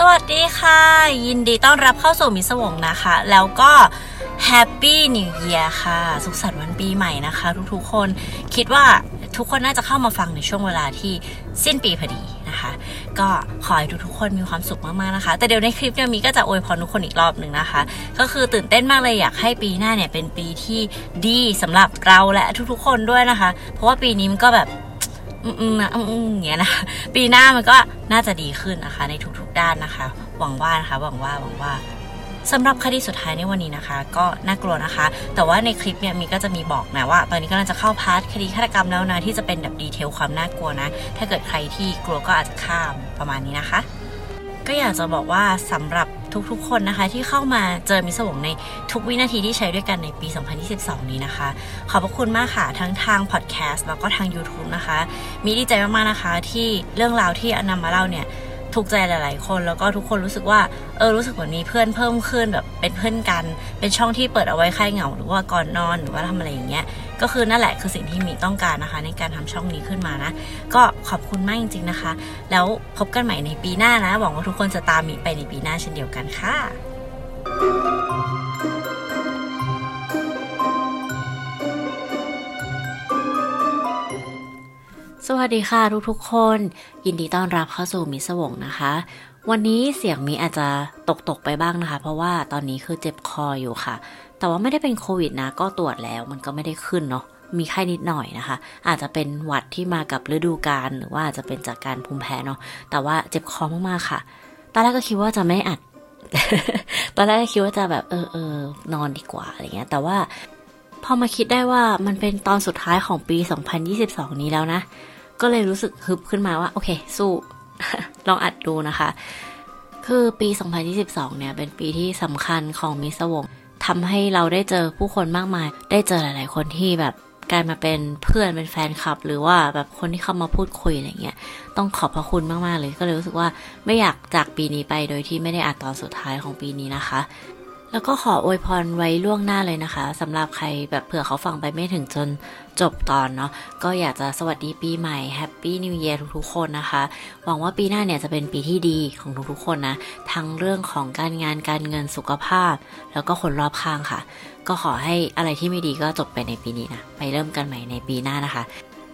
สวัสดีค่ะ ยินดีต้อนรับเข้าสู่มิสวงนะคะ แล้วก็ Happy New Year ค่ะ สุขสันต์วันปีใหม่นะคะ ทุกๆคนคิดว่าทุกคนน่าจะเข้ามาฟังในช่วงเวลาที่สิ้นปีพอดีนะคะ ก็ขอให้ทุกๆคนมีความสุขมากๆนะคะ แต่เดี๋ยวในคลิปเนี่ยมีก็จะอวยพรทุกคนอีกรอบหนึ่งนะคะ ก็คือตื่นเต้นมากเลยอยากให้ปีหน้าเนี่ยเป็นปีที่ดีสำหรับเราและทุกๆคนด้วยนะคะ เพราะว่าปีนี้มันก็แบบ อืมนะอืมอืมอย่างเงี้ยนะปีหน้ามันก็น่าจะดีขึ้นนะคะ ในทุกๆด้านนะคะ หวังว่านะคะหวังว่าหวังว่าสำหรับคดีสุดท้ายในวันนี้นะคะ ก็น่ากลัวนะคะ แต่ว่าในคลิปเนี่ยมีก็จะมีบอกนะว่า ตอนนี้กำลังจะเข้า part คดีฆาตกรรมแล้วนะที่จะเป็นแบบ detail ความน่ากลัวนะ ถ้าเกิดใครที่กลัวก็อาจจะข้ามประมาณนี้นะคะ ก็อยากจะบอกว่าสำหรับทุกๆ คนนะคะ ที่เข้ามาเจอมิสวงในทุกวินาทีที่ใช้ด้วยกันในปี 2022 นี้นะคะ ขอบพระคุณมากค่ะ ทั้งทางพอดแคสต์แล้วก็ทาง YouTube นะคะ มีดีใจมากๆนะคะ ที่เรื่องราวที่อนำมาเล่าเนี่ยถูกใจหลาย ๆ คนแล้วก็ทุกคนรู้สึกว่าเออรู้สึกเหมือนมีเพื่อนเพิ่มขึ้นแบบเป็นเพื่อนกัน เป็นช่องที่เปิดเอาไว้คลายเหงาหรือว่าก่อนนอนหรือว่าทำอะไรอย่างเงี้ย ก็คือนั่นแหละคือสิ่งที่มีต้องการนะคะ ในการทำช่องนี้ขึ้นมานะ ก็ขอบคุณมากจริงๆนะคะ แล้วพบกันใหม่ในปีหน้านะ หวังว่าทุกคนจะตามมีไปในปีหน้าเช่นเดียวกันค่ะ สวัสดีค่ะทุกๆคน ยินดีต้อนรับเข้าสู่มิสวงนะคะวันนี้เสียงมีอาจจะตกๆไปบ้างนะคะ เพราะว่าตอนนี้คือเจ็บคออยู่ค่ะ แต่ว่าไม่ได้เป็นโควิดนะ ก็ตรวจแล้วมันก็ไม่ได้ขึ้นเนาะมีไข้นิดหน่อยนะคะ อาจจะเป็นหวัดที่มากับฤดูกาลหรือว่าอาจจะเป็นจากการภูมิแพ้เนาะแต่ว่าเจ็บคอมากๆค่ะ ตอนแรกก็คิดว่าจะไม่อัด ตอนแรกก็คิดว่าจะแบบเออเออนอนดีกว่าอะไรเงี้ย แต่ว่าพอมาคิดได้ว่ามันเป็นตอนสุดท้ายของปี 2022 นี้แล้วนะ ก็เลยรู้สึกฮึบขึ้นมาว่า โอเค สู้ ลองอัดดูนะคะ คือปี 2022 เนี่ย เป็นปีที่สำคัญของมิสวง ทำให้เราได้เจอผู้คนมากมาย ได้เจอหลาย ๆ คนที่แบบกลายมาเป็นเพื่อนเป็นแฟนคลับ หรือว่าแบบคนที่เข้ามาพูดคุยอะไรเงี้ยต้องขอบพระคุณมาก ๆ เลยก็เลยรู้สึกว่าไม่อยากจากปีนี้ไปโดยที่ไม่ได้อัดตอนสุดท้ายของปีนี้นะคะ แล้วก็ขออวยพรไว้ล่วงหน้าเลยนะคะสำหรับใครแบบเผื่อเขาฟังไปไม่ถึงจน จบตอนเนาะก็อยากจะสวัสดีปีใหม่ Happy New Year ทุกๆ คนนะคะ หวังว่าปีหน้าเนี่ยจะเป็นปีที่ดีของทุกๆ คนนะ ทั้งเรื่องของการงานการเงินสุขภาพ แล้วก็คนรอบข้างค่ะ ก็ขอให้อะไรที่ไม่ดีก็จบไปในปีนี้นะ ไปเริ่มกันใหม่ในปีหน้านะคะ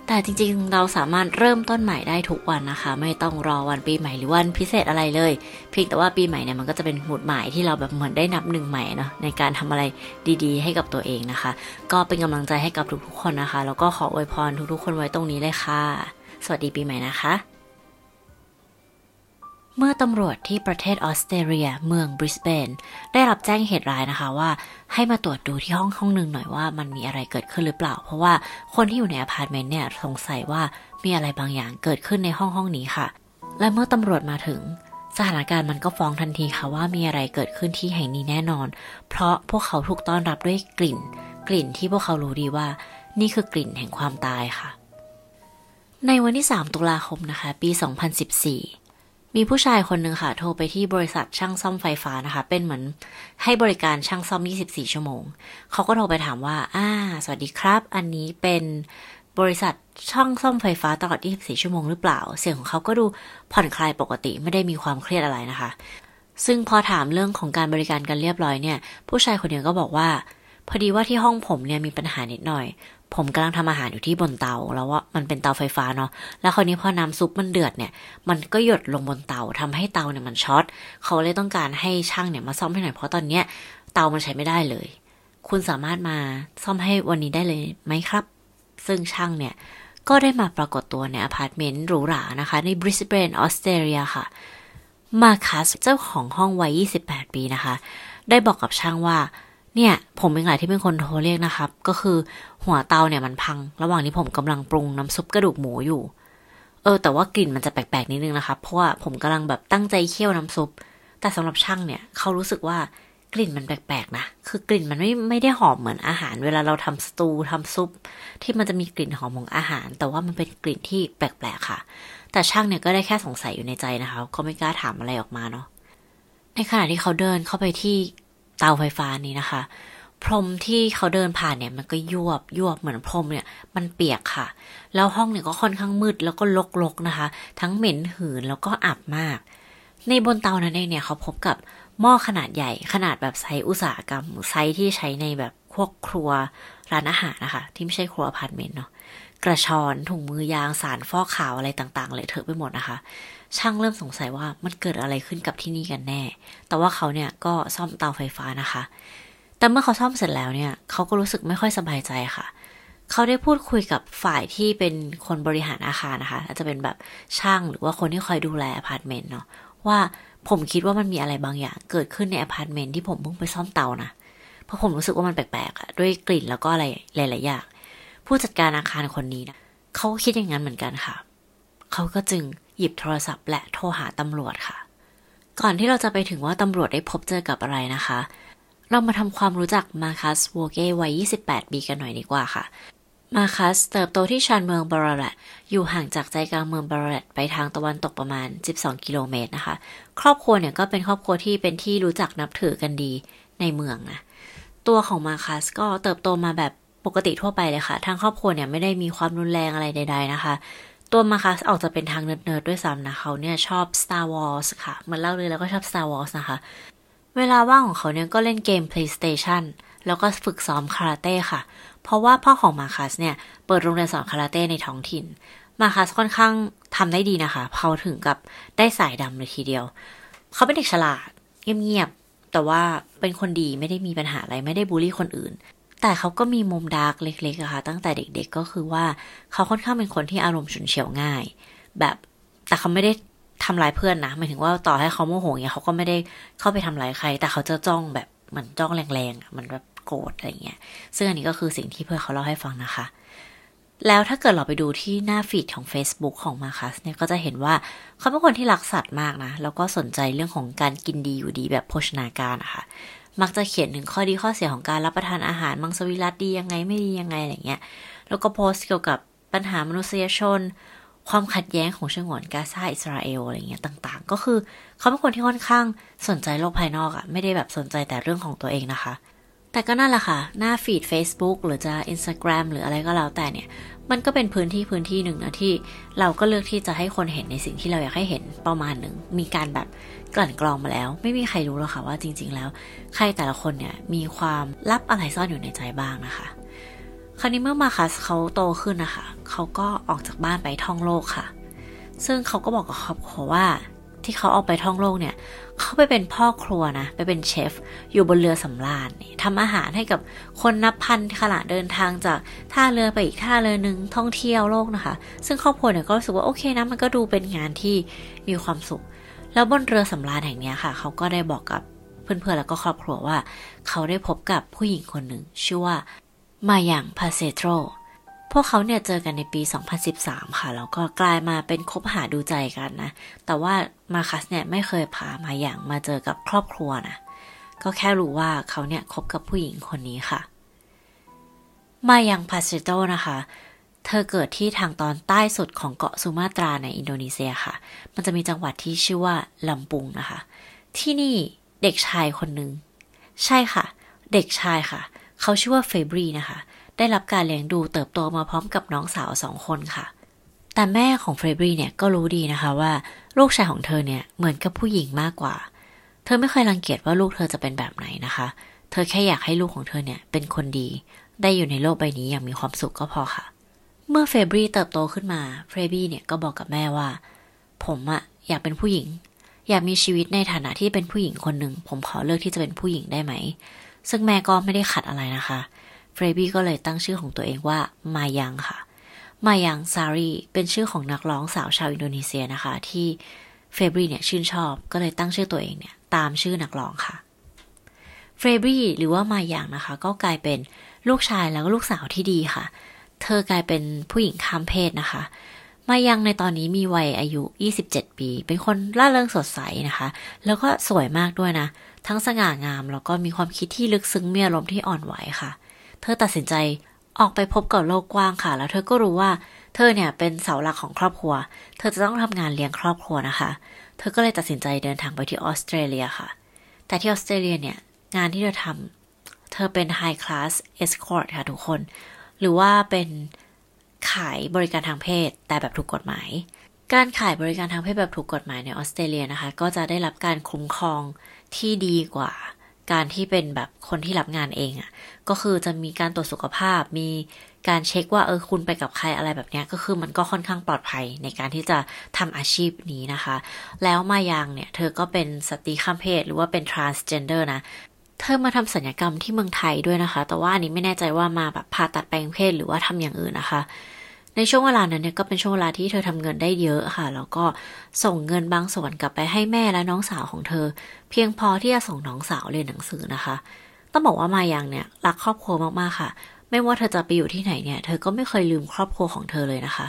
แต่จริงๆ เราสามารถเริ่มต้นใหม่ได้ทุกวันนะคะ ไม่ต้องรอวันปีใหม่หรือวันพิเศษอะไรเลย เพียงแต่ว่าปีใหม่เนี่ยมันก็จะเป็นหมุดหมายที่เราแบบเหมือนได้นับหนึ่งใหม่เนาะในการทำอะไรดีๆ ให้กับตัวเองนะคะ ก็เป็นกำลังใจให้กับทุกๆคนนะคะ แล้วก็ขออวยพรทุกๆ คนไว้ตรงนี้เลยค่ะ สวัสดีปีใหม่นะคะ เมื่อตำรวจที่ประเทศออสเตรเลียเมืองบริสเบนได้รับแจ้งเหตุร้ายนะคะว่าให้มาตรวจดูที่ห้องห้องหนึ่งหน่อยว่ามันมีอะไรเกิดขึ้นหรือเปล่า เพราะว่าคนที่อยู่ในอพาร์ตเมนต์เนี่ยสงสัยว่ามีอะไรบางอย่างเกิดขึ้นในห้องห้องนี้ค่ะ และเมื่อตำรวจมาถึง สถานการณ์มันก็ฟ้องทันทีค่ะว่ามีอะไรเกิดขึ้นที่แห่งนี้แน่นอน เพราะพวกเขาถูกต้อนรับด้วยกลิ่น กลิ่นที่พวกเขารู้ดีว่า นี่คือกลิ่นแห่งความตายค่ะ ในวันที่ 3 ตุลาคมนะคะ ปี 2014 มีผู้ชายคนหนึ่งค่ะ โทรไปที่บริษัทช่างซ่อมไฟฟ้านะคะ เป็นเหมือนให้บริการช่างซ่อม 24 ชั่วโมง เขาก็โทรไปถามว่า อ่า สวัสดีครับ อันนี้เป็นบริษัทช่างซ่อมไฟฟ้าตลอด 24 ชั่วโมงหรือเปล่า เสียงของเขาก็ดูผ่อนคลายปกติไม่ได้มีความเครียดอะไรนะคะ ซึ่งพอถามเรื่องของการบริการกันเรียบร้อยเนี่ย ผู้ชายคนนี้ก็บอกว่า พอดีว่าที่ห้องผมเนี่ยมีปัญหานิดหน่อย ผมกำลังทำอาหารอยู่ที่บนเตา แล้วว่ามันเป็นเตาไฟฟ้าเนาะแล้วคราวนี้พอน้ำซุปมันเดือดเนี่ย มันก็หยดลงบนเตาทำให้เตาเนี่ยมันช็อตเขาเลยต้องการให้ช่างเนี่ยมาซ่อมให้หน่อยเพราะตอนเนี้ยเตามันใช้ไม่ได้เลย คุณสามารถมาซ่อมให้วันนี้ได้เลยไหมครับ ซึ่งช่างเนี่ยก็ได้มาปรากฏตัวในอพาร์ตเมนต์หรูหรานะคะ ในบริสเบนออสเตรเลียค่ะ มาคัสเจ้าของห้องวัย 28 ปีนะคะ ได้บอกกับช่างว่า เนี่ย ผมเองไงที่เป็นคนโทรเรียกนะครับ ก็คือหัวเตาเนี่ยมันพัง ระหว่างที่ผมกำลังปรุงน้ำซุปกระดูกหมูอยู่ เออ แต่ว่ากลิ่นมันจะแปลกๆนิดนึงนะคะเพราะว่าผมกำลังแบบตั้งใจเคี่ยวน้ำซุป แต่สำหรับช่างเนี่ยเขารู้สึกว่ากลิ่นมันแปลกๆนะ คือกลิ่นมันไม่ไม่ได้หอมเหมือนอาหาร เวลาเราทำสตูทำซุป ที่มันจะมีกลิ่นหอมของอาหาร แต่ว่ามันเป็นกลิ่นที่แปลกๆค่ะ แต่ช่างเนี่ยก็ได้แค่สงสัยอยู่ในใจนะคะ ก็ไม่กล้าถามอะไรออกมาเนาะในขณะที่เขาเดินเข้าไปที่ เตาไฟฟ้านี้นะคะ พรมที่เขาเดินผ่านเนี่ย มันก็ยวบยวบเหมือนพรมเนี่ย มันเปียกค่ะ แล้วห้องเนี่ยก็ค่อนข้างมืดแล้วก็รกๆนะคะ ทั้งเหม็นหืนแล้วก็อับมาก ในบนเตานั้นเองเนี่ยเขาพบกับหม้อขนาดใหญ่ขนาดแบบไซส์อุตสาหกรรมไซส์ที่ใช้ในแบบพวกครัวร้านอาหารนะคะ ที่ไม่ใช่ครัวอพาร์ตเมนต์เนาะกระชอนถุงมือยางสารฟอกขาวอะไรต่างๆเลอะเทอะไปหมดนะคะ ช่างเริ่มสงสัยว่ามันเกิดอะไรขึ้นกับที่นี่กันแน่ แต่ว่าเขาเนี่ยก็ซ่อมเตาไฟฟ้านะคะ แต่เมื่อเขาซ่อมเสร็จแล้วเนี่ย เขาก็รู้สึกไม่ค่อยสบายใจค่ะ เขาได้พูดคุยกับฝ่ายที่เป็นคนบริหารอาคารนะคะ อาจจะเป็นแบบช่างหรือว่าคนที่คอยดูแลอพาร์ตเมนต์เนาะ ว่าผมคิดว่ามันมีอะไรบางอย่างเกิดขึ้นในอพาร์ตเมนต์ที่ผมเพิ่งไปซ่อมเตานะ เพราะผมรู้สึกว่ามันแปลกๆอะด้วยกลิ่นแล้วก็อะไรหลายๆอย่าง ผู้จัดการอาคารคนนี้นะเขาคิดอย่างนั้นเหมือนกันค่ะ เขาก็จึงหยิบโทรศัพท์และโทรหาตำรวจค่ะ ก่อนที่เราจะไปถึงว่าตำรวจได้พบเจอกับอะไรนะคะ เรามาทำความรู้จักมาคัสโวเกวัย 28 ปีกันหน่อยดีกว่าค่ะ มาคัสเติบโตที่ชานเมืองบาราเลตอยู่ห่างจากใจกลางเมืองบาราเลตไปทางตะวันตกประมาณ 12 กิโลเมตรนะคะ ครอบครัวเนี่ยก็เป็นครอบครัวที่เป็นที่รู้จักนับถือกันดีในเมืองนะตัวของมาคัสก็เติบโตมาแบบปกติทั่วไปเลยค่ะ ทางครอบครัวเนี่ยไม่ได้มีความรุนแรงอะไรใด ๆนะคะ ตัวมาคัสออกจะเป็นทางเนิร์ดๆด้วยซ้ำนะเขาเนี่ยชอบ Star Wars ค่ะเหมือนเราเลยแล้วก็ชอบ Star Wars นะคะ เวลาว่างของเขาเนี่ยก็เล่นเกม PlayStation แล้วก็ฝึกซ้อมคาราเต้ค่ะ เพราะว่าพ่อของมาคัสเนี่ยเปิดโรงเรียนสอนคาราเต้ในท้องถิ่น มาคัสค่อนข้างทำได้ดีนะคะเขาถึงกับได้สายดำเลยทีเดียว เขาเป็นเด็กฉลาดเงียบๆแต่ว่าเป็นคนดีไม่ได้มีปัญหาอะไรไม่ได้บูลลี่คนอื่น แต่เขาก็มีมุม dark เล็กๆอะค่ะ ตั้งแต่เด็กๆก็คือว่าเขาค่อนข้างเป็นคนที่อารมณ์ฉุนเฉียวง่าย แบบแต่เขาไม่ได้ทำร้ายเพื่อนนะหมายถึงว่าต่อให้เขาโมโหเนี่ยเขาก็ไม่ได้เข้าไปทำร้ายใคร แต่เขาจะจ้องแบบเหมือนจ้องแรงๆมันแบบโกรธอะไรเงี้ย ซึ่งอันนี้ก็คือสิ่งที่เพื่อนเขาเล่าให้ฟังนะคะ แล้วถ้าเกิดเราไปดูที่หน้าฟีดของ Facebook ของมาคัสเนี่ยก็จะเห็นว่าเขาเป็นคนที่รักสัตว์มากนะ แล้วก็สนใจเรื่องของการกินดีอยู่ดีแบบโภชนาการนะคะ มักจะเขียนถึงข้อดีข้อเสียของการรับประทานอาหารมังสวิรัตดียังไงไม่ดียังไงอะไรเงี้ย แล้วก็โพสต์เกี่ยวกับปัญหามนุษยชน ความขัดแย้งของชงวนกาซาอิสราเอลอะไรเงี้ยต่างๆ ก็คือเขาเป็นคนที่ค่อนข้างสนใจโลกภายนอกอะไม่ได้แบบสนใจแต่เรื่องของตัวเองนะคะ แต่ก็นั่นแหละค่ะ หน้าฟีด Facebook หรือจะ Instagram หรืออะไรก็แล้วแต่เนี่ย มันก็เป็นพื้นที่พื้นที่หนึ่งนะที่ เราก็เลือกที่จะให้คนเห็นในสิ่งที่เราอยากให้เห็นประมาณหนึ่ง มีการแบบกลั่นกรองมาแล้ว ไม่มีใครรู้หรอกค่ะว่าจริง ๆ แล้ว ใครแต่ละคนเนี่ยมีความลับอะไรซ่อนอยู่ในใจบ้างนะคะ คราวนี้เมื่อมาคัสเขาโตขึ้นนะคะเขาก็ออกจากบ้านไปท่องโลกค่ะ ซึ่งเขาก็บอกกับครอบครัวว่า ที่เขาออกไปท่องโลกเนี่ย เขาไปเป็นพ่อครัวนะ ไปเป็นเชฟ อยู่บนเรือสำราญทำอาหารให้กับคนนับพันขณะเดินทางจากท่าเรือไปอีกท่าเรือหนึ่งท่องเที่ยวโลกนะคะ ซึ่งครอบครัวเนี่ยก็รู้สึกว่าโอเคนะมันก็ดูเป็นงานที่มีความสุข แล้วบนเรือสำราญแห่งนี้ค่ะ เขาก็ได้บอกกับเพื่อนๆแล้วก็ครอบครัวว่า เขาได้พบกับผู้หญิงคนหนึ่งชื่อว่ามาอย่างพาเซโตร พวกเขาเนี่ยเจอกันในปี 2013 ค่ะ แล้วก็กลายมาเป็นคบหาดูใจกันนะ แต่ว่ามาคัสเนี่ยไม่เคยพามาอย่างมาเจอกับครอบครัวนะ ก็แค่รู้ว่าเขาเนี่ยคบกับผู้หญิงคนนี้ค่ะ มาอย่างพาเซโตนะคะ เธอเกิดที่ทางตอนใต้สุดของเกาะสุมาตราในอินโดนีเซียค่ะ มันจะมีจังหวัดที่ชื่อว่าลำปุงนะคะ ที่นี่เด็กชายคนหนึ่ง ใช่ค่ะ เด็กชายค่ะ เขาชื่อว่าเฟบรีนะคะ ได้รับการเลี้ยงดูเติบโตมาพร้อมกับน้องสาวสองคนค่ะ แต่แม่ของเฟรบรีเนี่ยก็รู้ดีนะคะว่า ลูกชายของเธอเนี่ยเหมือนกับผู้หญิงมากกว่า เธอไม่เคยรังเกียจว่าลูกเธอจะเป็นแบบไหนนะคะ เธอแค่อยากให้ลูกของเธอเนี่ยเป็นคนดี ได้อยู่ในโลกใบนี้อย่างมีความสุขก็พอค่ะ เมื่อเฟบรี้เติบโตขึ้นมา เฟบรี้เนี่ยก็บอกกับแม่ว่า ผมอะอยากเป็นผู้หญิง อยากมีชีวิตในฐานะที่เป็นผู้หญิงคนหนึ่ง ผมขอเลือกที่จะเป็นผู้หญิงได้ไหม ซึ่งแม่ก็ไม่ได้ขัดอะไรนะคะเฟบรี้ก็เลยตั้งชื่อของตัวเองว่ามายังค่ะ มายังซารีเป็นชื่อของนักร้องสาวชาวอินโดนีเซียนะคะ ที่เฟบรี้เนี่ยชื่นชอบ ก็เลยตั้งชื่อตัวเองเนี่ยตามชื่อนักร้องค่ะเฟบรี้หรือว่ามายังนะคะ ก็กลายเป็นลูกชายแล้วก็ลูกสาวที่ดีค่ะ เธอกลายเป็นผู้หญิงข้ามเพศนะคะ มายังในตอนนี้มีวัยอายุ 27 ปี เป็นคนร่าเริงสดใสนะคะ แล้วก็สวยมากด้วยนะ ทั้งสง่างามแล้วก็มีความคิดที่ลึกซึ้งมีอารมณ์ที่อ่อนไหวค่ะเธอตัดสินใจออกไปพบกับโลกกว้างค่ะ แล้วเธอก็รู้ว่า เธอเนี่ยเป็นเสาหลักของครอบครัว เธอจะต้องทำงานเลี้ยงครอบครัวนะคะ เธอก็เลยตัดสินใจเดินทางไปที่ออสเตรเลียค่ะ แต่ที่ออสเตรเลียเนี่ยงานที่เธอทำเธอเป็น High Class Escort ค่ะทุกคน หรือว่าเป็นขายบริการทางเพศแต่แบบถูกกฎหมาย การขายบริการทางเพศแบบถูกกฎหมายในออสเตรเลียนะคะ ก็จะได้รับการคุ้มครองที่ดีกว่า การที่เป็นแบบคนที่รับงานเองอะ่ะ ก็คือจะมีการตรวจสุขภาพ มีการเช็คว่าเออคุณไปกับใครอะไรแบบนี้ก็คือมันก็ค่อนข้างปลอดภัยในการที่จะทำอาชีพนี้นะคะ แล้วมายังเนี่ย เธอก็เป็นสตรีข้ามเพศหรือว่าเป็น transgender นะเธอมาทำสัญญกรรมที่เมืองไทยด้วยนะคะ แต่ว่าอันนี้ไม่แน่ใจว่ามาแบบผ่าตัดแปลงเพศหรือว่าทำอย่างอื่นนะคะ ในช่วงเวลานั้นเนี่ยก็เป็นช่วงเวลาที่เธอทำเงินได้เยอะค่ะ แล้วก็ส่งเงินบางส่วนกลับไปให้แม่และน้องสาวของเธอ เพียงพอที่จะส่งน้องสาวเรียนหนังสือนะคะ ต้องบอกว่ามายังเนี่ยรักครอบครัวมากๆค่ะ ไม่ว่าเธอจะไปอยู่ที่ไหนเนี่ย เธอก็ไม่เคยลืมครอบครัวของเธอเลยนะคะ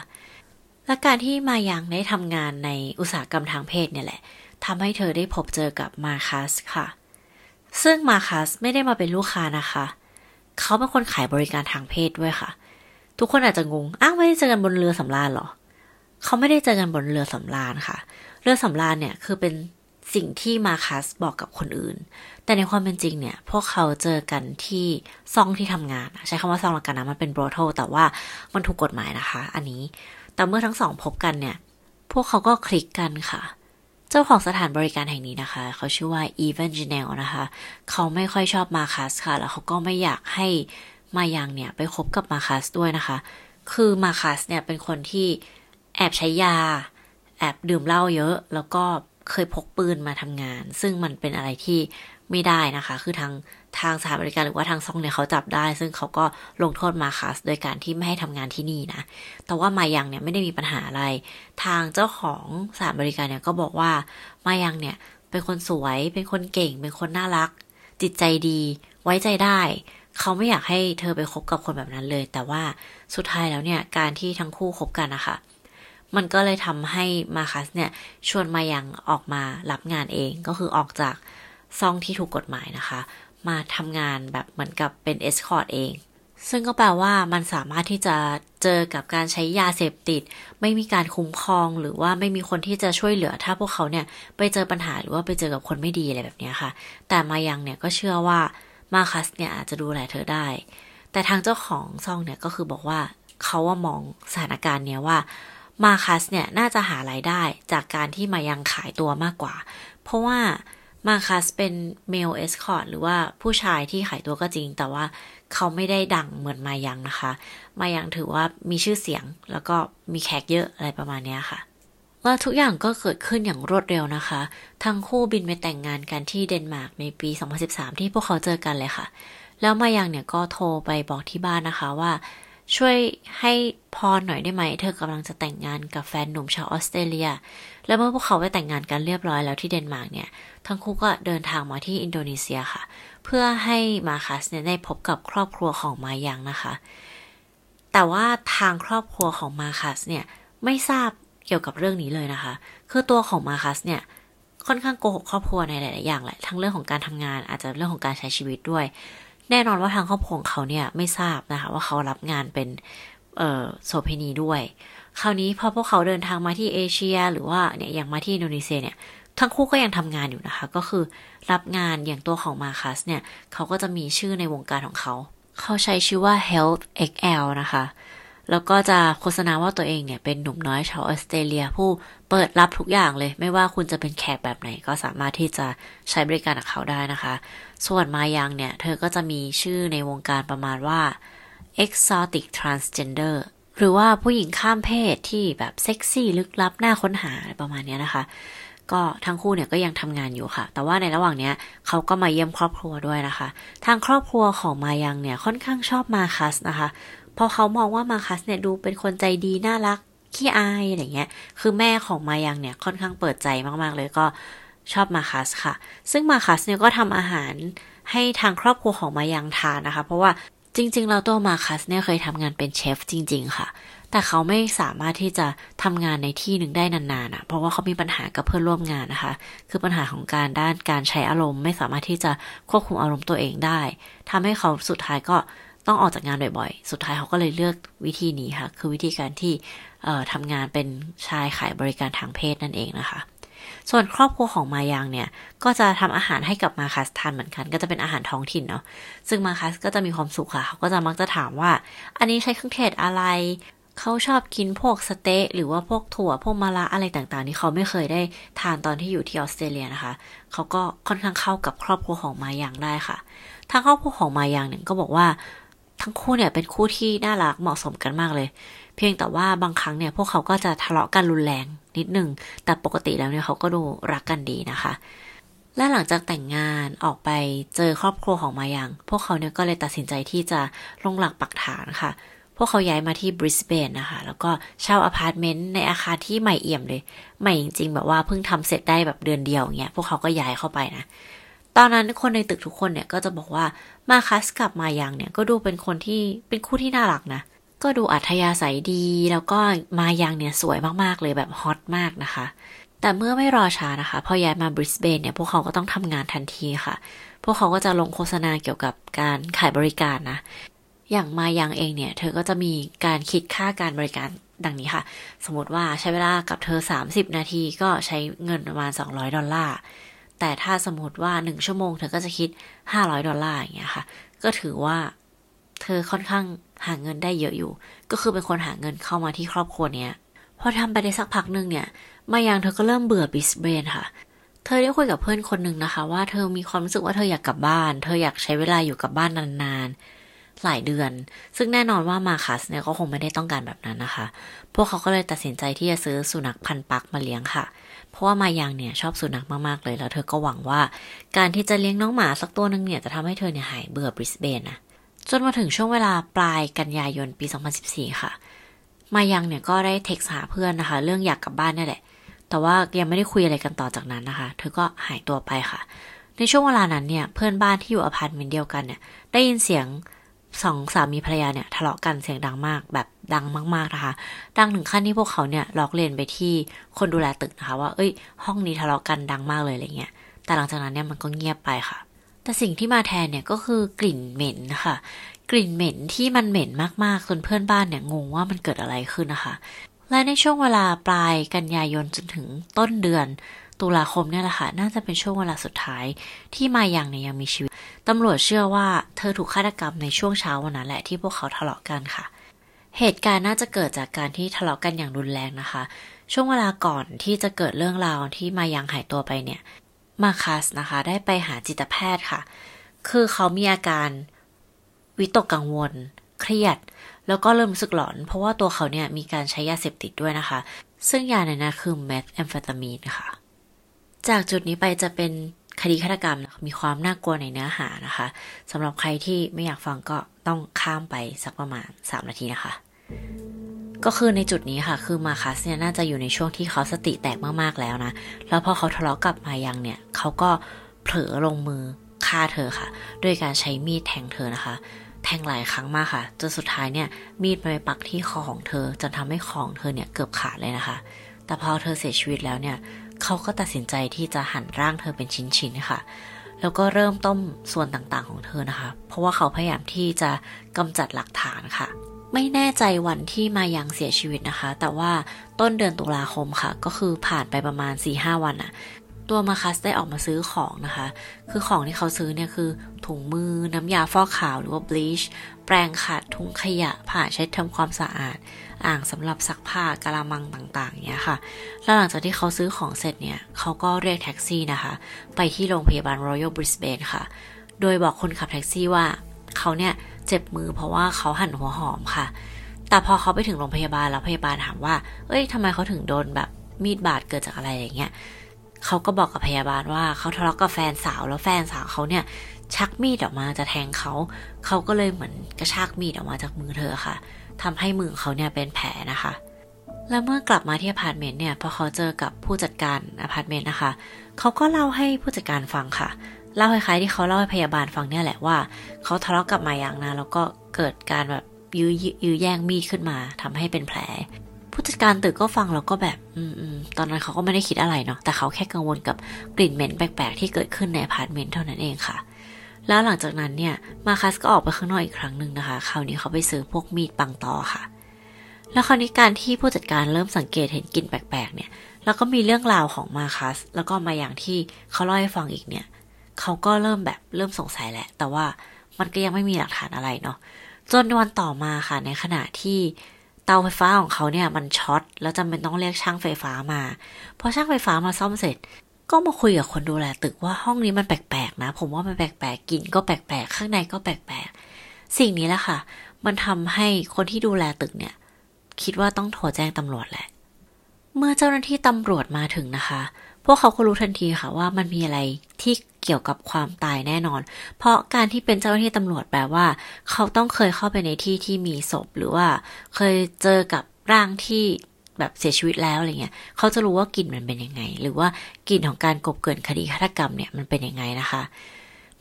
และการที่มายังได้ทำงานในอุตสาหกรรมทางเพศเนี่ยแหละทำให้เธอได้พบเจอกับมาคัสค่ะ ซึ่งมาคัสไม่ได้มาเป็นลูกค้านะคะ เขาเป็นคนขายบริการทางเพศด้วยค่ะ ทุกคนอาจจะงง อ้าวไม่ได้เจอกันบนเรือสำราญหรอ เขาไม่ได้เจอกันบนเรือสำราญค่ะ เรือสำราญเนี่ยคือเป็นสิ่งที่มาคัสบอกกับคนอื่น แต่ในความเป็นจริงเนี่ย พวกเขาเจอกันที่ซองที่ทำงาน ใช้คำว่าซองละกันนะ มันเป็นโบรโทแต่ว่ามันถูกกฎหมายนะคะ อันนี้ แต่เมื่อทั้งสองพบกันเนี่ย พวกเขาก็คลิกกันค่ะ เจ้าของสถานบริการแห่งนี้นะคะ เขาชื่อว่าอีเวนจิเนลนะคะ เขาไม่ค่อยชอบมาคัสค่ะ แล้วเขาก็ไม่อยากให้ มายังเนี่ยไปคบกับมาคัสด้วยนะคะ คือมาคัสเนี่ยเป็นคนที่แอบใช้ยา แอบดื่มเหล้าเยอะ แล้วก็เคยพกปืนมาทำงาน ซึ่งมันเป็นอะไรที่ไม่ได้นะคะ คือทางทางสถานบริการหรือว่าทางซองเนี่ยเขาจับได้ ซึ่งเขาก็ลงโทษมาคัสโดยการที่ไม่ให้ทำงานที่นี่นะ แต่ว่ามายังเนี่ยไม่ได้มีปัญหาอะไร ทางเจ้าของสถานบริการเนี่ยก็บอกว่ามายังเนี่ยเป็นคนสวย เป็นคนเก่ง เป็นคนน่ารัก จิตใจดี ไว้ใจได้ เขาไม่อยากให้เธอไปคบกับคนแบบนั้นเลย แต่ว่าสุดท้ายแล้วเนี่ยการที่ทั้งคู่คบกันนะคะมันก็เลยทำให้มาคัสเนี่ยชวนมายังออกมารับงานเองก็คือออกจากซองที่ถูกกฎหมายนะคะ มาทำงานแบบเหมือนกับเป็นเอสคอร์ตเอง ซึ่งก็แปลว่ามันสามารถที่จะเจอกับการใช้ยาเสพติด ไม่มีการคุ้มครองหรือว่าไม่มีคนที่จะช่วยเหลือ ถ้าพวกเขาเนี่ยไปเจอปัญหาหรือว่าไปเจอกับคนไม่ดีอะไรแบบนี้ค่ะ แต่มายังเนี่ยก็เชื่อว่า มาคัสเนี่ยอาจจะดูแลเธอได้ แต่ทางเจ้าของซองเนี่ยก็คือบอกว่าเขาว่ามองสถานการณ์เนี้ยว่ามาคัสเนี่ยน่าจะหารายได้จากการที่มายังขายตัวมากกว่า เพราะว่ามาคัสเป็น male escort หรือว่าผู้ชายที่ขายตัวก็จริง แต่ว่าเขาไม่ได้ดังเหมือนมายังนะคะ มายังถือว่ามีชื่อเสียงแล้วก็มีแขกเยอะอะไรประมาณนี้ค่ะ และทุกอย่างก็เกิดขึ้นอย่างรวดเร็วนะคะ ทั้งคู่บินไปแต่งงานกันที่เดนมาร์กในปี 2013 ที่พวกเขาเจอกันเลยค่ะ แล้วมายังเนี่ยก็โทรไปบอกที่บ้านนะคะว่า ช่วยให้พรหน่อยได้ไหม เธอกำลังจะแต่งงานกับแฟนหนุ่มชาวออสเตรเลีย แล้วเมื่อพวกเขาไปแต่งงานกันเรียบร้อยแล้วที่เดนมาร์กเนี่ย ทั้งคู่ก็เดินทางมาที่อินโดนีเซียค่ะ เพื่อให้มาคัสเนี่ยได้พบกับครอบครัวของมายังนะคะ แต่ว่าทางครอบครัวของมาคัสเนี่ยไม่ทราบ เกี่ยวกับเรื่องนี้เลยนะคะ คือตัวของมาคัสเนี่ยค่อนข้างโกหกครอบครัวในหลาย ๆ อย่างแหละ ทั้งเรื่องของการทำงานอาจจะเรื่องของการใช้ชีวิตด้วย แน่นอนว่าทางครอบครัวเขาเนี่ยไม่ทราบนะคะว่าเขารับงานเป็นโสเพณีด้วย คราวนี้พอพวกเขาเดินทางมาที่เอเชีย หรือว่าเนี่ยอย่างมาที่อินโดนีเซียเนี่ยทั้งคู่ก็ยังทำงานอยู่นะคะ ก็คือรับงานอย่างตัวของมาคัสเนี่ยเขาก็จะมีชื่อในวงการของเขา เขาใช้ชื่อว่า Health XL นะคะ แล้วก็จะโฆษณาว่าตัวเองเนี่ยเป็นหนุ่มน้อยชาวออสเตรเลียผู้เปิดรับทุกอย่างเลย ไม่ว่าคุณจะเป็นแขกแบบไหนก็สามารถที่จะใช้บริการกับเขาได้นะคะ ส่วนมายังเนี่ย เธอก็จะมีชื่อในวงการประมาณว่า exotic transgender หรือว่าผู้หญิงข้ามเพศที่แบบเซ็กซี่ลึกลับน่าค้นหาประมาณนี้นะคะ ก็ทั้งคู่เนี่ยก็ยังทำงานอยู่ค่ะ แต่ว่าในระหว่างนี้เขาก็มาเยี่ยมครอบครัวด้วยนะคะ ทางครอบครัวของมายังเนี่ยค่อนข้างชอบมาคัสนะคะ พอเขามองว่ามาคัสเนี่ยดูเป็นคนใจดีน่ารักขี้อายอะไรเงี้ย คือแม่ของมายังเนี่ยค่อนข้างเปิดใจมากๆเลยก็ชอบมาคัสค่ะ ซึ่งมาคัสเนี่ยก็ทำอาหารให้ทางครอบครัวของมายังทานนะคะ เพราะว่าจริงๆ เราตัวมาคัสเนี่ยเคยทำงานเป็นเชฟจริง ๆ ค่ะ แต่เขาไม่สามารถที่จะทำงานในที่หนึ่งได้นานๆอะเพราะว่าเขามีปัญหากับเพื่อนร่วมงานนะคะ คือปัญหาของการด้านการใช้อารมณ์ ไม่สามารถที่จะควบคุมอารมณ์ตัวเองได้ทำให้เขาสุดท้ายก็ ต้องออกจากงานบ่อยๆ สุดท้ายเขาก็เลยเลือกวิธีนี้ค่ะ คือวิธีการที่ทำงานเป็นชายขายบริการทางเพศนั่นเองนะคะ ส่วนครอบครัวของมายังเนี่ย ก็จะทำอาหารให้กับมาคัสทานเหมือนกัน ก็จะเป็นอาหารท้องถิ่นเนาะ ซึ่งมาคัสก็จะมีความสุขค่ะ เขาก็จะมักจะถามว่า อันนี้ใช้เครื่องเทศอะไร เขาชอบกินพวกสเต๊ะหรือว่าพวกถั่วพวกมะระอะไรต่างๆ ที่เขาไม่เคยได้ทานตอนที่อยู่ที่ออสเตรเลียนะคะ เขาก็ค่อนข้างเข้ากับครอบครัวของมายังได้ค่ะ ทางครอบครัวของมายังเนี่ยก็บอกว่า ทั้งคู่เนี่ยเป็นคู่ที่น่ารักเหมาะสมกันมากเลย เพียงแต่ว่าบางครั้งเนี่ยพวกเขาก็จะทะเลาะกันรุนแรงนิดหนึ่งแต่ปกติแล้วเนี่ยเขาก็ดูรักกันดีนะคะ และหลังจากแต่งงานออกไปเจอครอบครัวของมายัง พวกเขาเนี่ยก็เลยตัดสินใจที่จะลงหลักปักฐานค่ะ พวกเขาย้ายมาที่บริสเบนนะคะ แล้วก็เช่าอพาร์ตเมนต์ในอาคารที่ใหม่เอี่ยมเลย ใหม่จริงๆแบบว่าเพิ่งทำเสร็จได้แบบเดือนเดียวเงี้ยพวกเขาก็ย้ายเข้าไปนะ ตอนนั้นคนในตึกทุกคนเนี่ยก็จะบอกว่ามาคัสกับมายังเนี่ยก็ดูเป็นคนที่เป็นคู่ที่น่ารักนะ ก็ดูอัธยาศัยดี แล้วก็มายังเนี่ยสวยมากๆเลยแบบฮอตมากนะคะ แต่เมื่อไม่รอช้านะคะ พอย้ายมาบริสเบนเนี่ยพวกเขาก็ต้องทำงานทันทีค่ะ พวกเขาก็จะลงโฆษณาเกี่ยวกับการขายบริการนะ อย่างมายังเองเนี่ย เธอก็จะมีการคิดค่าการบริการดังนี้ค่ะ สมมติว่าใช้เวลากับเธอ 30 นาทีก็ใช้เงินประมาณ 200 ดอลลาร์ แต่ถ้าสมมติว่า1ชั่วโมงเธอก็จะคิด500ดอลลาร์อย่างเงี้ยค่ะ ก็ถือว่าเธอค่อนข้างหาเงินได้เยอะอยู่ ก็คือเป็นคนหาเงินเข้ามาที่ครอบครัวเนี้ย พอทำไปได้สักพักหนึ่งเนี่ยมายังเธอก็เริ่มเบื่อบริสเบนค่ะ เธอได้คุยกับเพื่อนคนหนึ่งนะคะ ว่าเธอมีความรู้สึกว่าเธออยากกลับบ้าน เธออยากใช้เวลาอยู่กับบ้านนานๆ หลายเดือน ซึ่งแน่นอนว่ามาคัสเนี่ยก็คงไม่ได้ต้องการแบบนั้นนะคะ พวกเขาก็เลยตัดสินใจที่จะซื้อสุนัขพันปักมาเลี้ยงค่ะเพราะว่ามายังเนี่ยชอบสุนัขมากๆเลย แล้วเธอก็หวังว่า การที่จะเลี้ยงน้องหมาสักตัวหนึ่งเนี่ยจะทำให้เธอเนี่ยหายเบื่อบริสเบนนะจนมาถึงช่วงเวลาปลายกันยายนปี 2014 ค่ะ มายังเนี่ยก็ได้เท็กซ์หาเพื่อนนะคะ เรื่องอยากกลับบ้านนี่แหละ แต่ว่ายังไม่ได้คุยอะไรกันต่อจากนั้นนะคะ เธอก็หายตัวไปค่ะ ในช่วงเวลานั้นเนี่ยเพื่อนบ้านที่อยู่อพาร์ตเมนต์เดียวกันเนี่ยได้ยินเสียงสองสามีภรรยาเนี่ยทะเลาะกันเสียงดังมากแบบ ดังมากๆนะคะ ดังถึงขั้นที่พวกเขาเนี่ยล็อกเลนไปที่คนดูแลตึกนะคะว่า เอ้ย ห้องนี้ทะเลาะกันดังมากเลยอะไรเงี้ย แต่หลังจากนั้นเนี่ยมันก็เงียบไปค่ะ แต่สิ่งที่มาแทนเนี่ยก็คือกลิ่นเหม็นนะคะ กลิ่นเหม็นที่มันเหม็นมากๆจนเพื่อนบ้านเนี่ยงงว่ามันเกิดอะไรขึ้นนะคะ และในช่วงเวลาปลายกันยายนจนถึงต้นเดือนตุลาคมเนี่ยแหละค่ะ น่าจะเป็นช่วงเวลาสุดท้ายที่มาอยังเนี่ยยังมีชีวิต ตำรวจเชื่อว่าเธอถูกฆาตกรรมในช่วงเช้าวันนั้นแหละที่พวกเขาทะเลาะกันค่ะ เหตุการณ์น่าจะเกิดจากการที่ทะเลาะกันอย่างรุนแรงนะคะ ช่วงเวลาก่อนที่จะเกิดเรื่องราวที่มายังหายตัวไปเนี่ย มาคัสนะคะ ได้ไปหาจิตแพทย์ค่ะ คือเขามีอาการวิตกกังวล เครียด แล้วก็เริ่มรู้สึกหลอน เพราะว่าตัวเขาเนี่ยมีการใช้ยาเสพติดด้วยนะคะ ซึ่งยาในนั้นคือเมทแอมเฟตามีนค่ะ จากจุดนี้ไปจะเป็นคดีฆาตกรรมมีความน่ากลัวในเนื้อหานะคะสำหรับใครที่ไม่อยากฟังก็ต้องข้ามไปสักประมาณ 3 นาทีนะคะ ก็คือในจุดนี้ค่ะ คือมาคัสเนี่ยน่าจะอยู่ในช่วงที่เขาสติแตกมากๆแล้วนะ แล้วพอเขาทะเลาะกับมายังเนี่ย เขาก็เผลอลงมือฆ่าเธอค่ะโดยการใช้มีดแทงเธอนะคะ แทงหลายครั้งมากค่ะ จนสุดท้ายเนี่ย มีดไปปักที่คอของเธอจนทำให้คอของเธอเนี่ยเกือบขาดเลยนะคะ แต่พอเธอเสียชีวิตแล้วเนี่ย เขาก็ตัดสินใจที่จะหั่นร่างเธอเป็นชิ้นๆค่ะแล้วก็เริ่มต้มส่วนต่างๆของเธอนะคะ เพราะว่าเขาพยายามที่จะกำจัดหลักฐานค่ะ ไม่แน่ใจวันที่มายังเสียชีวิตนะคะ แต่ว่าต้นเดือนตุลาคมค่ะ ก็คือผ่านไปประมาณ4ีหวันอะตัวมาคัสได้ออกมาซื้อของนะคะ คือของที่เขาซื้อเนี่ยคือ ถุงมือน้ำยาฟอกขาวหรือว่าบลีชแปรงขัดถุงขยะผ่าเช็ดทำความสะอาด อ่างสำหรับซักผ้ากะละมังต่างๆเนี่ยค่ะ แล้วหลังจากที่เขาซื้อของเสร็จเนี่ย เขาก็เรียกแท็กซี่นะคะ ไปที่โรงพยาบาล Royal Brisbane ค่ะ โดยบอกคนขับแท็กซี่ว่า เขาเนี่ย เจ็บมือเพราะว่าเขาหั่นหัวหอมค่ะ แต่พอเขาไปถึงโรงพยาบาลแล้วพยาบาลถามว่า เอ้ยทำไมเขาถึงโดนแบบมีดบาดเกิดจากอะไรอย่างเงี้ยเขาก็บอกกับพยาบาลว่าเขาทะเลาะกับแฟนสาวแล้วแฟนสาวเขาเนี่ย ชักมีดออกมาจะแทงเขา เขาก็เลยเหมือนกระชากมีดออกมาจากมือเธอค่ะทำให้มือเขาเนี่ยเป็นแผลนะคะ แล้วเมื่อกลับมาที่อพาร์ตเมนต์เนี่ยพอเขาเจอกับผู้จัดการอพาร์ตเมนต์นะคะ เขาก็เล่าให้ผู้จัดการฟังค่ะ เล่าคล้ายๆที่เขาเล่าให้พยาบาลฟังเนี่ยแหละว่าเขาทะเลาะกับมาอย่างนะแล้วก็เกิดการแบบยื้อยื้อแย่งมีดขึ้นมาทำให้เป็นแผล ผู้จัดการตึกก็ฟังแล้วก็แบบ อืมตอนนั้นเขาก็ไม่ได้คิดอะไรเนาะแต่เขาแค่กังวลกับกลิ่นเหม็นแปลกๆที่เกิดขึ้นในอพาร์ตเมนต์เท่านั้นเองค่ะ แล้วหลังจากนั้นเนี่ยมาคัสก็ออกไปข้างนอกอีกครั้งหนึ่งนะคะ คราวนี้เขาไปซื้อพวกมีดปังตอค่ะ แล้วคราวนี้การที่ผู้จัดการเริ่มสังเกตเห็นกลิ่นแปลกๆเนี่ยแล้วก็มีเรื่องราวของมาคัส แล้วก็มาอย่างที่เขาเล่าให้ฟังอีกเนี่ย เขาก็เริ่มแบบเริ่มสงสัยแหละ แต่ว่ามันก็ยังไม่มีหลักฐานอะไรเนาะจนวันต่อมาค่ะในขณะที่เตาไฟฟ้าของเขาเนี่ยมันช็อตแล้วจำเป็นต้องเรียกช่างไฟฟ้ามาพอช่างไฟฟ้ามาซ่อมเสร็จ ก็มาคุยกับคนดูแลตึกว่าห้องนี้มันแปลกๆนะ ผมว่ามันแปลกๆกลิ่นก็แปลกๆข้างในก็แปลกๆสิ่งนี้แหละค่ะ มันทำให้คนที่ดูแลตึกเนี่ย คิดว่าต้องโทรแจ้งตำรวจแหละ เมื่อเจ้าหน้าที่ตำรวจมาถึงนะคะ พวกเขาก็รู้ทันทีค่ะว่ามันมีอะไรที่เกี่ยวกับความตายแน่นอน เพราะการที่เป็นเจ้าหน้าที่ตำรวจแปลว่า เขาต้องเคยเข้าไปในที่ที่มีศพหรือว่าเคยเจอกับร่างที่แบบเสียชีวิตแล้วอะไรเงี้ย เขาจะรู้ว่ากลิ่นมันเป็นยังไง หรือว่ากลิ่นของการกบเกินคดีฆาตกรรมเนี่ยมันเป็นยังไงนะคะ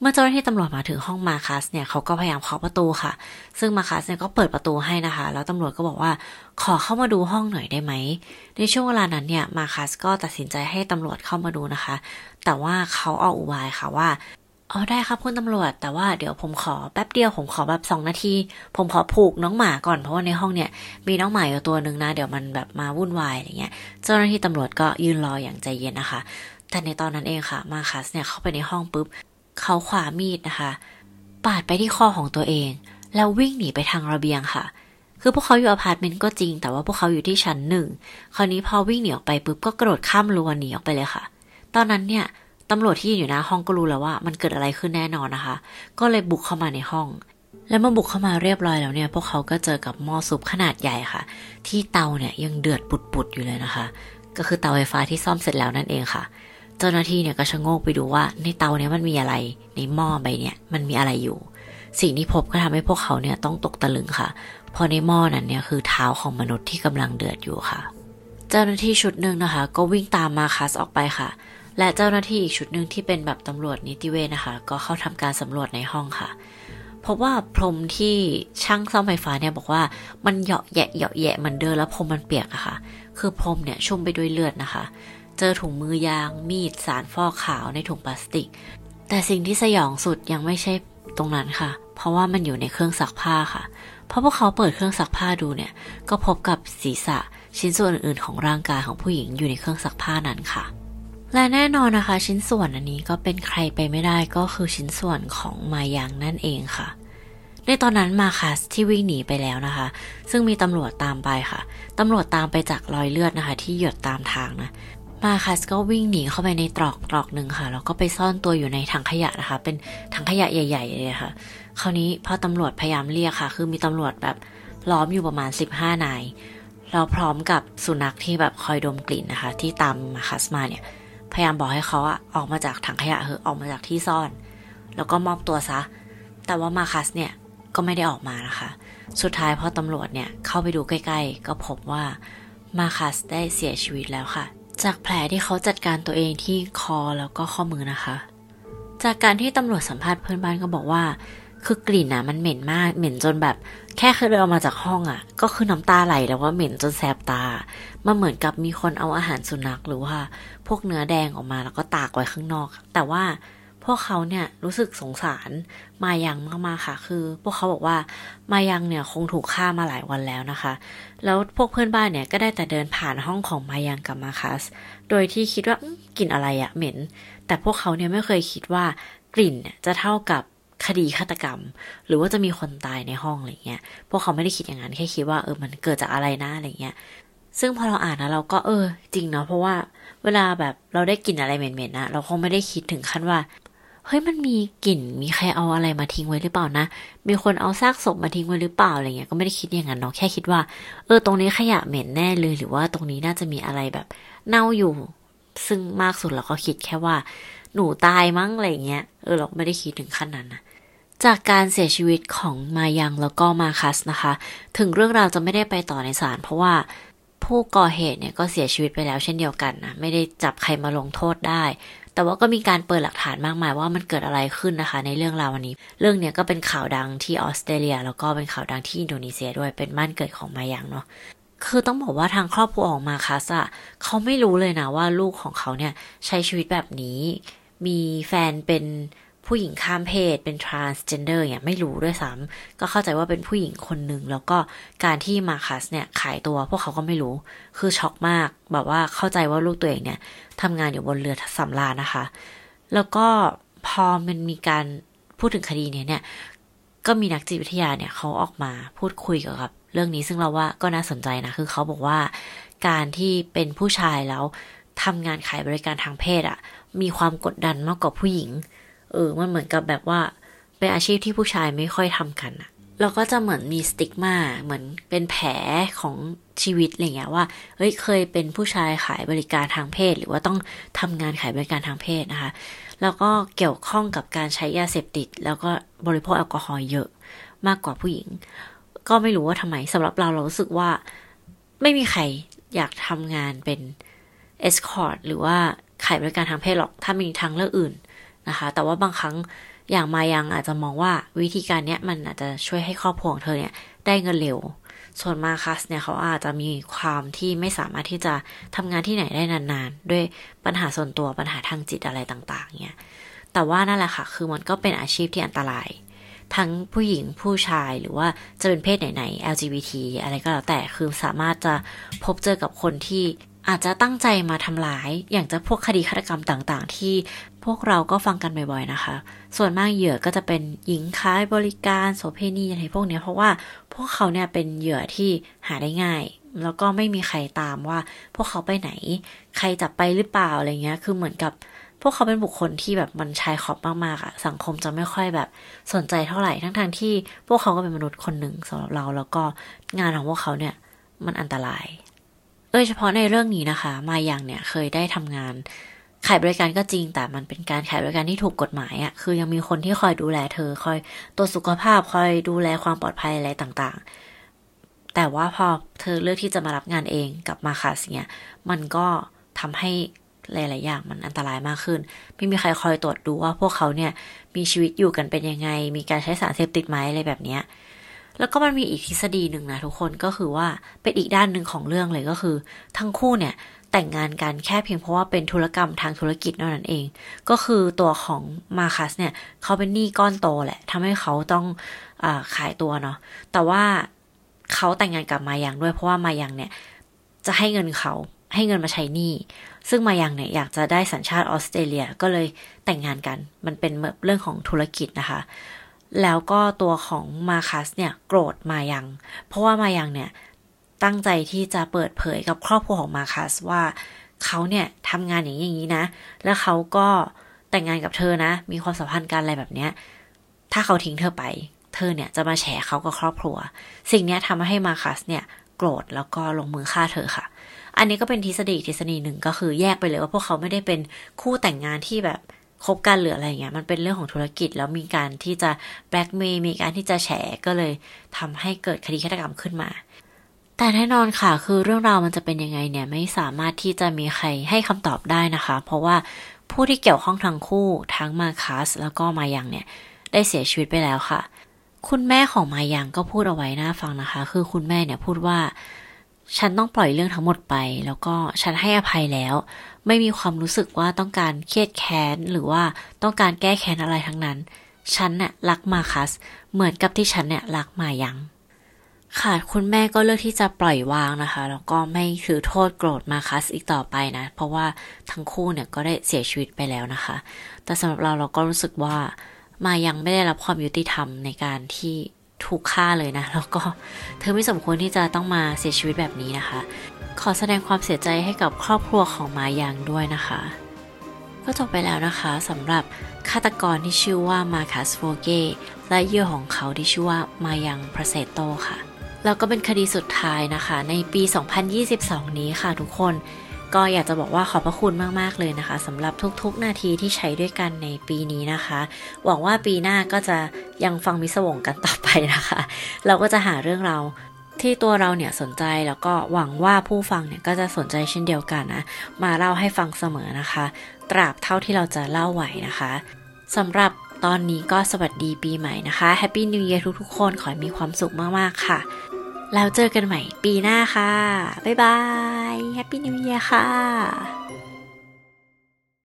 มื่อเจ้าหน้าที่ตำรวจมาถึงห้องมาคัสเนี่ยเขาก็พยายามเคาะประตูค่ะ ซึ่งมาคัสเนี่ยก็เปิดประตูให้นะคะ แล้วตำรวจก็บอกว่าขอเข้ามาดูห้องหน่อยได้ไหม ในช่วงเวลานั้นเนี่ยมาคัสก็ตัดสินใจให้ตำรวจเข้ามาดูนะคะ แต่ว่าเขาเอาอุบายค่ะว่าอ๋อได้ครับคุณตำรวจ แต่ว่าเดี๋ยวผมขอแป๊บเดียวผมขอแบบสองนาที ผมขอผูกน้องหมาก่อนเพราะว่าในห้องเนี่ย มีน้องหมาอยู่ตัวหนึ่งนะ เดี๋ยวมันแบบมาวุ่นวายอะไรเงี้ย เจ้าหน้าที่ตำรวจก็ยืนรออย่างใจเย็นนะคะ แต่ในตอนนั้นเองค่ะ มาคัสเนี่ยเข้าไปในห้องปุ๊บ เขาขวามีดนะคะ ปาดไปที่คอของตัวเอง แล้ววิ่งหนีไปทางระเบียงค่ะ คือพวกเขาอยู่อพาร์ตเมนต์ก็จริง แต่ว่าพวกเขาอยู่ที่ชั้นหนึ่ง คราวนี้พอวิ่งหนีออกไปปุ๊บก็กระโดดข้ามรั้วหนีออกไปเลยค่ะ ตอนนั้นเนี่ยตำรวจที่อยู่หน้าห้องก็รู้แล้วว่ามันเกิดอะไรขึ้นแน่นอนนะคะ ก็เลยบุกเข้ามาในห้อง แล้วมาบุกเข้ามาเรียบร้อยแล้วเนี่ย พวกเขาก็เจอกับหม้อซุปขนาดใหญ่ค่ะ ที่เตาเนี่ยยังเดือดปุดๆอยู่เลยนะคะ ก็คือเตาไฟฟ้าที่ซ่อมเสร็จแล้วนั่นเองค่ะ เจ้าหน้าที่เนี่ยก็ชะโงกไปดูว่าในเตาเนี่ยมันมีอะไร ในหม้อใบเนี่ยมันมีอะไรอยู่ สิ่งที่พบก็ทำให้พวกเขาเนี่ยต้องตกตะลึงค่ะ เพราะในหม้อนั้นเนี่ยคือเท้าของมนุษย์ที่กำลังเดือดอยู่ค่ะ เจ้าหน้าที่ชุดหนึ่งนะคะ ก็วิ่งตามมาคัสออกไปค่ะ และเจ้าหน้าที่อีกชุดหนึ่งที่เป็นแบบตำรวจนิติเวชนะคะ ก็เข้าทำการสำรวจในห้องค่ะพบว่าพรมที่ช่างซ่อมไฟฟ้าเนี่ยบอกว่ามันเหยาะแยะเหยาะแยะเหมือนเดิมแล้วพรมมันเปียกอะคะ่ะ คือพรมเนี่ยชุ่มไปด้วยเลือดนะคะ เจอถุงมือยาง มีดสารฟอกขาวในถุงพลาสติก แต่สิ่งที่สยองสุดยังไม่ใช่ตรงนั้นค่ะ เพราะว่ามันอยู่ในเครื่องซักผ้าค่ะ เพอพวกเขาเปิดเครื่องซักผ้าดูเนี่ย ก็พบกับศีรษะชิ้นส่วนอื่นๆของร่างกายของผู้หญิงอยู่ในเครื่องซักผ้านั้นค่ะ และแน่นอนนะคะ ชิ้นส่วนอันนี้ก็เป็นใครไปไม่ได้ก็คือชิ้นส่วนของมายังนั่นเองค่ะในตอนนั้นมาคัสที่วิ่งหนีไปแล้วนะคะ ซึ่งมีตำรวจตามไปค่ะ ตำรวจตามไปจากรอยเลือดนะคะ ที่หยดตามทางนะ มาคัสก็วิ่งหนีเข้าไปในตรอกตรอกหนึ่งค่ะ แล้วก็ไปซ่อนตัวอยู่ในถังขยะนะคะ เป็นถังขยะใหญ่ ๆ เลยค่ะ คราวนี้พอตำรวจพยายามเรียกค่ะ คือมีตำรวจแบบล้อมอยู่ประมาณ 15 นาย เราพร้อมกับสุนัขที่แบบคอยดมกลิ่นนะคะ ที่ตามมาคัสมาเนี่ย พยายามบอกให้เขาอะออกมาจากถังขยะเถอะออกมาจากที่ซ่อน แล้วก็มอบตัวซะ แต่ว่ามาคัสเนี่ยก็ไม่ได้ออกมานะคะ สุดท้ายพอตำรวจเนี่ยเข้าไปดูใกล้ ๆ ก็พบว่ามาคัสได้เสียชีวิตแล้วค่ะ จากแผลที่เขาจัดการตัวเองที่คอแล้วก็ข้อมือนะคะ จากการที่ตำรวจสัมภาษณ์เพื่อนบ้านก็บอกว่า คือกลิ่นอะมันเหม็นมาก เหม็นจนแบบ แค่เคยเดินออกมาจากห้องอะก็คือน้ำตาไหลแล้วว่าเหม็นจนแสบตา มันเหมือนกับมีคนเอาอาหารสุนัขหรือว่า พวกเนื้อแดงออกมาแล้วก็ตากไว้ข้างนอก แต่ว่า พวกเขาเนี่ยรู้สึกสงสารมายังมากๆค่ะ คือ พวกเขาบอกว่ามายังเนี่ยคงถูกฆ่ามาหลายวันแล้วนะคะ แล้วพวกเพื่อนบ้านเนี่ยก็ได้แต่เดินผ่านห้องของมายังกับมาคัส โดยที่คิดว่ากลิ่นอะไรอะเหม็น แต่พวกเขาเนี่ยไม่เคยคิดว่ากลิ่นเนี่ยจะเท่ากับคดีฆาตกรรม หรือว่าจะมีคนตายในห้องอะไรเงี้ย พวกเขาไม่ได้คิดอย่างนั้นแค่คิดว่าเออมันเกิดจากอะไรนะอะไรเงี้ยซึ่งพอเราอ่านนะเราก็เออ จริงเนาะเพราะว่าเวลาแบบเราได้กลิ่นอะไรเหม็นๆนะเราคงไม่ได้คิดถึงขั้นว่า เฮ้ยมันมีกลิ่นมีใครเอาอะไรมาทิ้งไว้หรือเปล่านะ มีคนเอาซากศพมาทิ้งไว้หรือเปล่าอะไรเงี้ยก็ไม่ได้คิดอย่างนั้นเนาะแค่คิดว่า เออตรงนี้ขยะเหม็นแน่เลย หรือว่าตรงนี้น่าจะมีอะไรแบบ เน่าอยู่ ซึ่งมากสุดเราก็คิดแค่ว่า หนูตายมั้งอะไรเงี้ยเออเราไม่ได้คิดถึงขั้นนั้นนะจากการเสียชีวิตของมายังแล้วก็มาคัสนะคะ ถึงเรื่องราวจะไม่ได้ไปต่อในศาลเพราะว่าผู้ก่อเหตุเนี่ยก็เสียชีวิตไปแล้วเช่นเดียวกันนะไม่ได้จับใครมาลงโทษได้ แต่ว่าก็มีการเปิดหลักฐานมากมายว่ามันเกิดอะไรขึ้นนะคะ ในเรื่องราววันนี้ เรื่องเนี้ยก็เป็นข่าวดังที่ออสเตรเลีย แล้วก็เป็นข่าวดังที่อินโดนีเซียด้วยเป็นบ้านเกิดของมายังเนาะคือต้องบอกว่าทางครอบครัวของมาคัสอะเขาไม่รู้เลยนะว่าลูกของเขาเนี่ยใช้ชีวิตแบบนี้ มีแฟนเป็น ผู้หญิงข้ามเพศเป็น transgender เนี่ยไม่รู้ด้วยซ้ำก็เข้าใจว่าเป็นผู้หญิงคนหนึ่ง แล้วก็การที่มาคัสเนี่ยขายตัวพวกเขาก็ไม่รู้ คือช็อกมาก แบบว่าเข้าใจว่าลูกตัวเองเนี่ยทำงานอยู่บนเรือสำราญนะคะ แล้วก็พอมันมีการพูดถึงคดีเนี้เนี่ย ก็มีนักจิตวิทยาเนี่ยเขาออกมาพูดคุยเกี่ยวกับ เรื่องนี้ซึ่งเราว่าก็น่าสนใจนะ คือเขาบอกว่าการที่เป็นผู้ชายแล้วทำงานขายบริการทางเพศอะมีความกดดันมากกว่าผู้หญิง เออ มันเหมือนกับแบบว่า เป็นอาชีพที่ผู้ชายไม่ค่อยทำกันอะเราก็จะเหมือนมีสติ๊กมาเหมือนเป็นแผลของชีวิตอะไรเงี้ยว่า เฮ้ย เคยเป็นผู้ชายขายบริการทางเพศ หรือว่าต้องทำงานขายบริการทางเพศนะคะ แล้วก็เกี่ยวข้องกับการใช้ยาเสพติด แล้วก็บริโภคแอลกอฮอล์เยอะมากกว่าผู้หญิง ก็ไม่รู้ว่าทำไมสำหรับเราเรารู้สึกว่า ไม่มีใครอยากทำงานเป็น escort หรือว่าขายบริการทางเพศหรอก ถ้ามีทางเลือกอื่น นะคะ แต่ว่าบางครั้งอย่างมายังอาจจะมองว่าวิธีการเนี้ยมันอาจจะช่วยให้ครอบครัวของเธอเนี่ยได้เงินเร็ว ส่วนมาคัสเนี่ยเขาอาจจะมีความที่ไม่สามารถที่จะทำงานที่ไหนได้นานๆ ด้วยปัญหาส่วนตัวปัญหาทางจิตอะไรต่างๆเนี่ยแต่ว่านั่นแหละค่ะ คือมันก็เป็นอาชีพที่อันตราย ทั้งผู้หญิงผู้ชายหรือว่าจะเป็นเพศไหนๆ LGBT อะไรก็แล้วแต่คือสามารถจะพบเจอกับคนที่อาจจะตั้งใจมาทำร้าย อย่างจะพวกคดีฆาตกรรมต่างๆ ที่ พวกเราก็ฟังกันบ่อยๆนะคะ ส่วนมากเหยื่อก็จะเป็นหญิงค้ายบริการโสเพณีอะไรพวกนี้เพราะว่าพวกเขาเนี่ยเป็นเหยื่อที่หาได้ง่าย แล้วก็ไม่มีใครตามว่า พวกเขาไปไหน ใครจับไปหรือเปล่าอะไรเงี้ย คือเหมือนกับพวกเขาเป็นบุคคลที่แบบมันชายขอบมากๆอะสังคมจะไม่ค่อยแบบสนใจเท่าไหร่ทั้งๆทที่พวกเขาก็เป็นมนุษย์คนหนึ่งสำหรับเรา แล้วก็งานของพวกเขาเนี่ยมันอันตรายโดยเฉพาะในเรื่องนี้นะคะ มายังเนี่ยเคยได้ทำงาน ขายบริการก็จริง แต่มันเป็นการขายบริการที่ถูกกฎหมายอะ่ะคือยังมีคนที่คอยดูแลเธอ คอยตรวจสุขภาพ คอยดูแลความปลอดภัยอะไรต่างๆ แต่ว่าพอเธอเลือกที่จะมารับงานเองกับมาคัสเนี่ยมันก็ทำให้หลายๆอย่างมันอันตรายมากขึ้น ไม่มีใครคอยตรวจดูว่าพวกเขาเนี่ยมีชีวิตอยู่กันเป็นยังไง มีการใช้สารเสพติดไหมอะไรแบบเนี้ยแล้วก็มันมีอีกทฤษฎีหนึ่งนะทุกคนก็คือว่าเป็นอีกด้านหนึ่งของเรื่องเลยก็คือ ทั้งคู่เนี่ย แต่งงานกันแค่เพียงเพราะว่าเป็นธุรกรรมทางธุรกิจนั่นเอง ก็คือตัวของมาคัสเนี่ยเขาเป็นหนี้ก้อนโตแหละทำให้เขาต้องอขายตัวเนาะแต่ว่าเขาแต่งงานกับมายังด้วยเพราะว่ามายังเนี่ยจะให้เงินเขาให้เงินมาใช้หนี้ซึ่งมายังเนี่ยอยากจะได้สัญชาติออสเตรเลียก็เลยแต่งงานกัน มันเป็นเรื่องของธุรกิจนะคะ แล้วก็ตัวของมาคัสเนี่ยโกรธมายัง เพราะว่ามายังเนี่ย ตั้งใจที่จะเปิดเผยกับครอบครัวของมาคัสว่าเขาเนี่ยทำงานอย่างนี้นะ แล้วเขาก็แต่งงานกับเธอนะ มีความสัมพันธ์กันอะไรแบบเนี้ย ถ้าเขาทิ้งเธอไป เธอเนี่ยจะมาแฉเขากับครอบครัว สิ่งนี้ทำให้มาคัสเนี่ยโกรธแล้วก็ลงมือฆ่าเธอค่ะ อันนี้ก็เป็นทฤษฎีทฤษฎีหนึ่งก็คือแยกไปเลยว่าพวกเขาไม่ได้เป็นคู่แต่งงานที่แบบคบกันหรืออะไรเงี้ยมันเป็นเรื่องของธุรกิจแล้วมีการที่จะแบล็กเมย์มีการที่จะแฉก็เลยทำให้เกิดคดีฆาตกรรมขึ้นมา แต่แน่นอนค่ะ คือเรื่องราวมันจะเป็นยังไงเนี่ยไม่สามารถที่จะมีใครให้คำตอบได้นะคะ เพราะว่าผู้ที่เกี่ยวข้องทั้งคู่ทั้งมาคัสแล้วก็มายังเนี่ยได้เสียชีวิตไปแล้วค่ะ คุณแม่ของมายังก็พูดเอาไว้น่าฟังนะคะ คือคุณแม่เนี่ยพูดว่า ฉันต้องปล่อยเรื่องทั้งหมดไป แล้วก็ฉันให้อภัยแล้ว ไม่มีความรู้สึกว่าต้องการเครียดแค้นหรือว่าต้องการแก้แค้นอะไรทั้งนั้น ฉันเนี่ยรักมาคัส เหมือนกับที่ฉันเนี่ยรักมายัง ค่ะคุณแม่ก็เลือกที่จะปล่อยวางนะคะ แล้วก็ไม่ถือโทษโกรธมาคัสอีกต่อไปนะ เพราะว่าทั้งคู่เนี่ยก็ได้เสียชีวิตไปแล้วนะคะ แต่สำหรับเราเราก็รู้สึกว่ามายังไม่ได้รับความยุติธรรมในการที่ถูกฆ่าเลยนะ แล้วก็เธอไม่สมควรที่จะต้องมาเสียชีวิตแบบนี้นะคะ ขอแสดงความเสียใจให้กับครอบครัวของมายังด้วยนะคะ ก็จบไปแล้วนะคะสำหรับฆาตกรที่ชื่อว่ามาคัสโฟเกและเหยื่อของเขาที่ชื่อว่ามายังพระเซโตค่ะ แล้วก็เป็นคดีสุดท้ายนะคะ ในปี 2022 นี้ค่ะทุกคน ก็อยากจะบอกว่าขอบพระคุณมาก ๆ เลยนะคะสำหรับทุกๆ นาทีที่ใช้ด้วยกันในปีนี้นะคะ หวังว่าปีหน้าก็จะยังฟังมิสวงกันต่อไปนะคะ เราก็จะหาเรื่องเราที่ตัวเราเนี่ยสนใจแล้วก็หวังว่าผู้ฟังเนี่ยก็จะสนใจเช่นเดียวกันนะ มาเล่าให้ฟังเสมอนะคะ ตราบเท่าที่เราจะเล่าไหวนะคะสำหรับตอนนี้ก็สวัสดีปีใหม่นะคะ Happy New Year ทุกๆคนขอให้มีความสุขมาก ๆ ค่ะ แล้วเจอกันใหม่ปีหน้าค่ะ บ๊ายบาย Happy New Year ค่ะ